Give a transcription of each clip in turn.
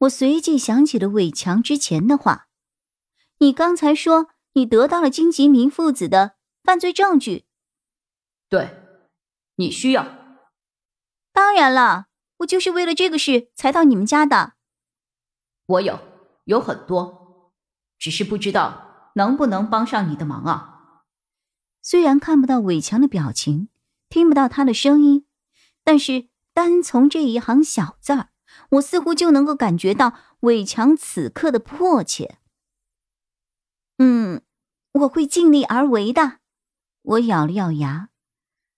我随即想起了伟强之前的话：“你刚才说你得到了金吉明父子的犯罪证据。”“对，你需要。”“当然了，我就是为了这个事才到你们家的。”“我有，有很多，只是不知道能不能帮上你的忙啊。”虽然看不到伟强的表情，听不到他的声音，但是单从这一行小字儿。我似乎就能够感觉到伟强此刻的迫切。嗯，我会尽力而为的。我咬了咬牙，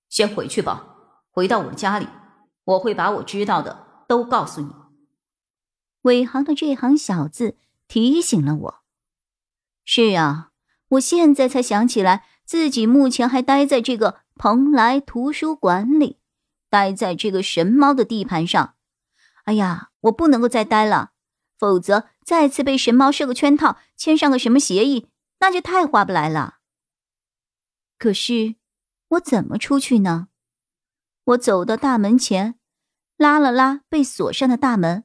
先回去吧。回到我家里，我会把我知道的都告诉你。伟航的这行小字提醒了我。是啊，我现在才想起来，自己目前还待在这个蓬莱图书馆里，待在这个神猫的地盘上。哎呀，我不能够再待了，否则再次被神猫设个圈套，签上个什么协议，那就太划不来了。可是我怎么出去呢？我走到大门前，拉了拉被锁上的大门，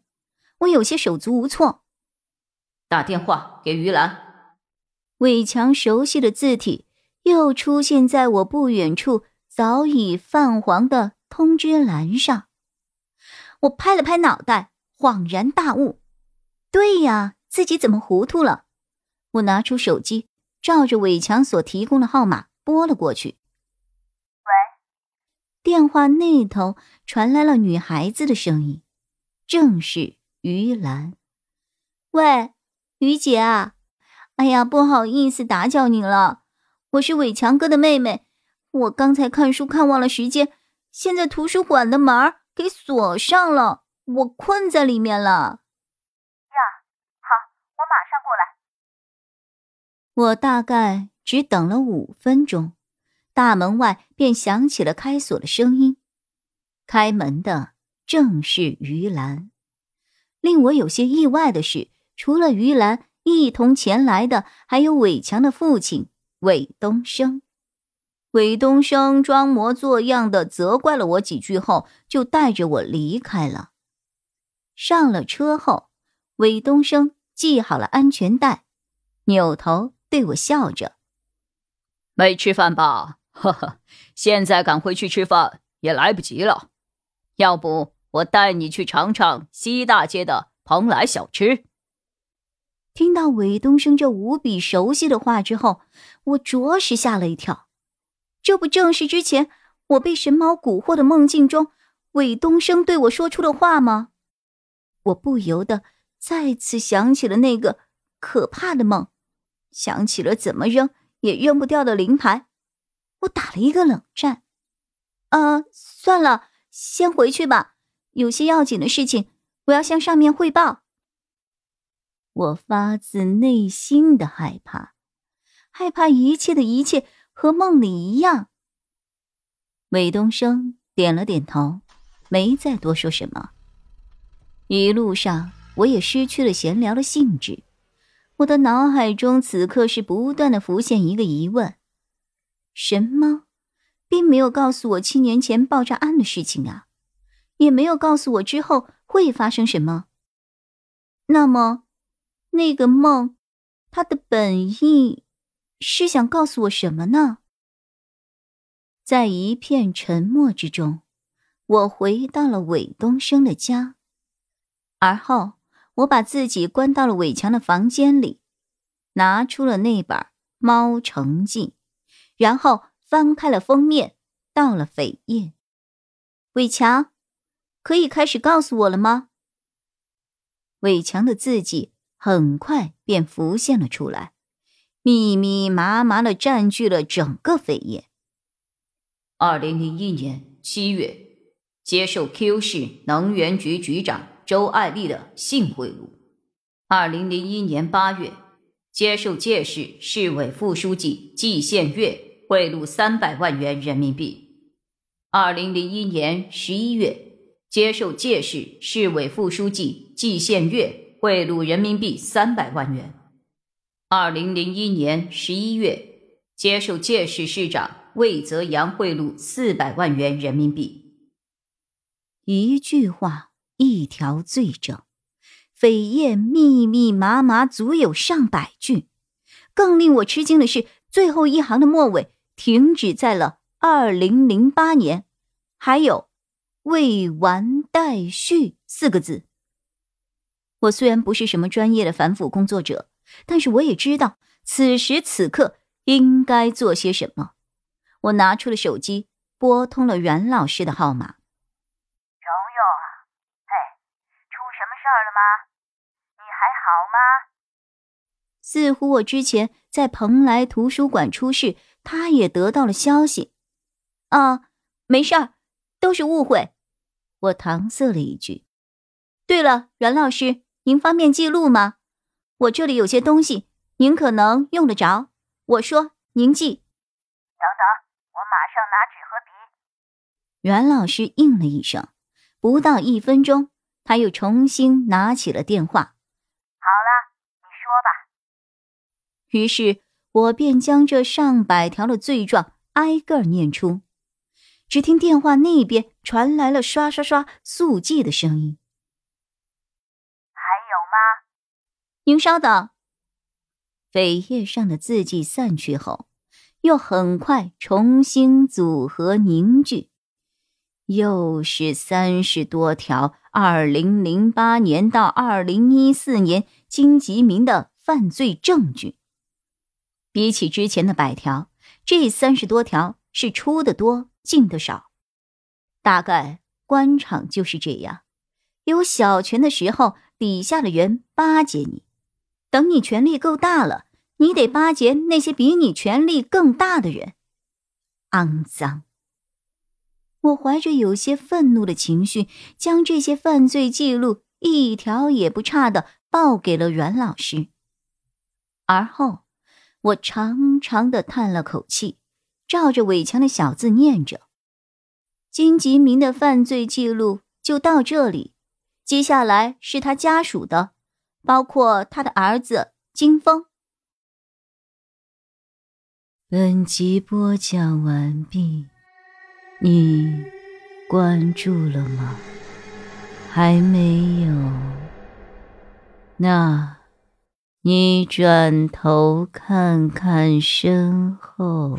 我有些手足无措。打电话给于兰。伟强熟悉的字体又出现在我不远处早已泛黄的通知栏上。我拍了拍脑袋，恍然大悟：“对呀，自己怎么糊涂了？”我拿出手机，照着伟强所提供的号码拨了过去。喂，电话那头传来了女孩子的声音，正是于兰。喂，于姐啊，哎呀，不好意思打搅你了，我是伟强哥的妹妹，我刚才看书看忘了时间，现在图书馆的门儿。给锁上了，我困在里面了。呀，好，我马上过来。我大概只等了五分钟，大门外便响起了开锁的声音。开门的正是于兰。令我有些意外的是，除了于兰，一同前来的还有伟强的父亲韦东升。韦东升装模作样的责怪了我几句后，就带着我离开了。上了车后，韦东升系好了安全带，扭头对我笑着：“没吃饭吧？呵呵，现在赶回去吃饭也来不及了。要不我带你去尝尝西大街的蓬莱小吃。”听到韦东升这无比熟悉的话之后，我着实吓了一跳。这不正是之前我被神猫蛊惑的梦境中，韦东升对我说出的话吗？我不由得再次想起了那个可怕的梦，想起了怎么扔也扔不掉的灵牌，我打了一个冷战。呃，算了，先回去吧，有些要紧的事情，我要向上面汇报。我发自内心的害怕，害怕一切的一切。和梦里一样。韦东升点了点头，没再多说什么。一路上，我也失去了闲聊的兴致。我的脑海中此刻是不断的浮现一个疑问：什么并没有告诉我七年前爆炸案的事情啊，也没有告诉我之后会发生什么。那么，那个梦，它的本意？是想告诉我什么呢？在一片沉默之中，我回到了韦东升的家，而后我把自己关到了韦强的房间里，拿出了那本《猫城记》，然后翻开了封面，到了扉页。韦强，可以开始告诉我了吗？韦强的字迹很快便浮现了出来。密密麻麻的占据了整个扉页。二零零一年七月，接受 Q 市能源局局长周爱丽的性贿赂，二零零一年八月，接受界市市委副书记季献月贿赂三百万元人民币。二零零一年十一月，接受界市市委副书记季献月贿赂人民币三百万元。二零零一年十一月，接受届市市长魏泽阳贿赂四百万元人民币。一句话，一条罪证。扉页密密麻麻，足有上百句。更令我吃惊的是，最后一行的末尾停止在了二零零八年，还有“未完待续”四个字。我虽然不是什么专业的反腐工作者，但是我也知道此时此刻应该做些什么。我拿出了手机，拨通了袁老师的号码。蓉蓉啊，嘿，出什么事儿了吗？你还好吗？似乎我之前在蓬莱图书馆出事，他也得到了消息。啊，没事儿，都是误会。我搪塞了一句。对了，阮老师，您方便记录吗？我这里有些东西，您可能用得着。我说，您记。等等，我马上拿纸和笔。袁老师应了一声，不到一分钟，他又重新拿起了电话。好了，你说吧于是我便将这上百条的罪状挨个念出，只听电话那边传来了刷刷刷速记的声音。还有吗？您稍等。扉页上的字迹散去后，又很快重新组合凝聚，又是三十多条。二零零八年到二零一四年金吉明的犯罪证据。比起之前的百条，这三十多条是出的多，进的少。大概官场就是这样，有小权的时候，底下的人巴结你；等你权力够大了，你得巴结那些比你权力更大的人。肮脏！我怀着有些愤怒的情绪，将这些犯罪记录一条也不差的报给了阮老师，而后。我长长的叹了口气，照着伟强的小字念着：“金吉明的犯罪记录就到这里，接下来是他家属的，包括他的儿子金峰。”本集播讲完毕，你关注了吗？还没有？那。你转头看看身后。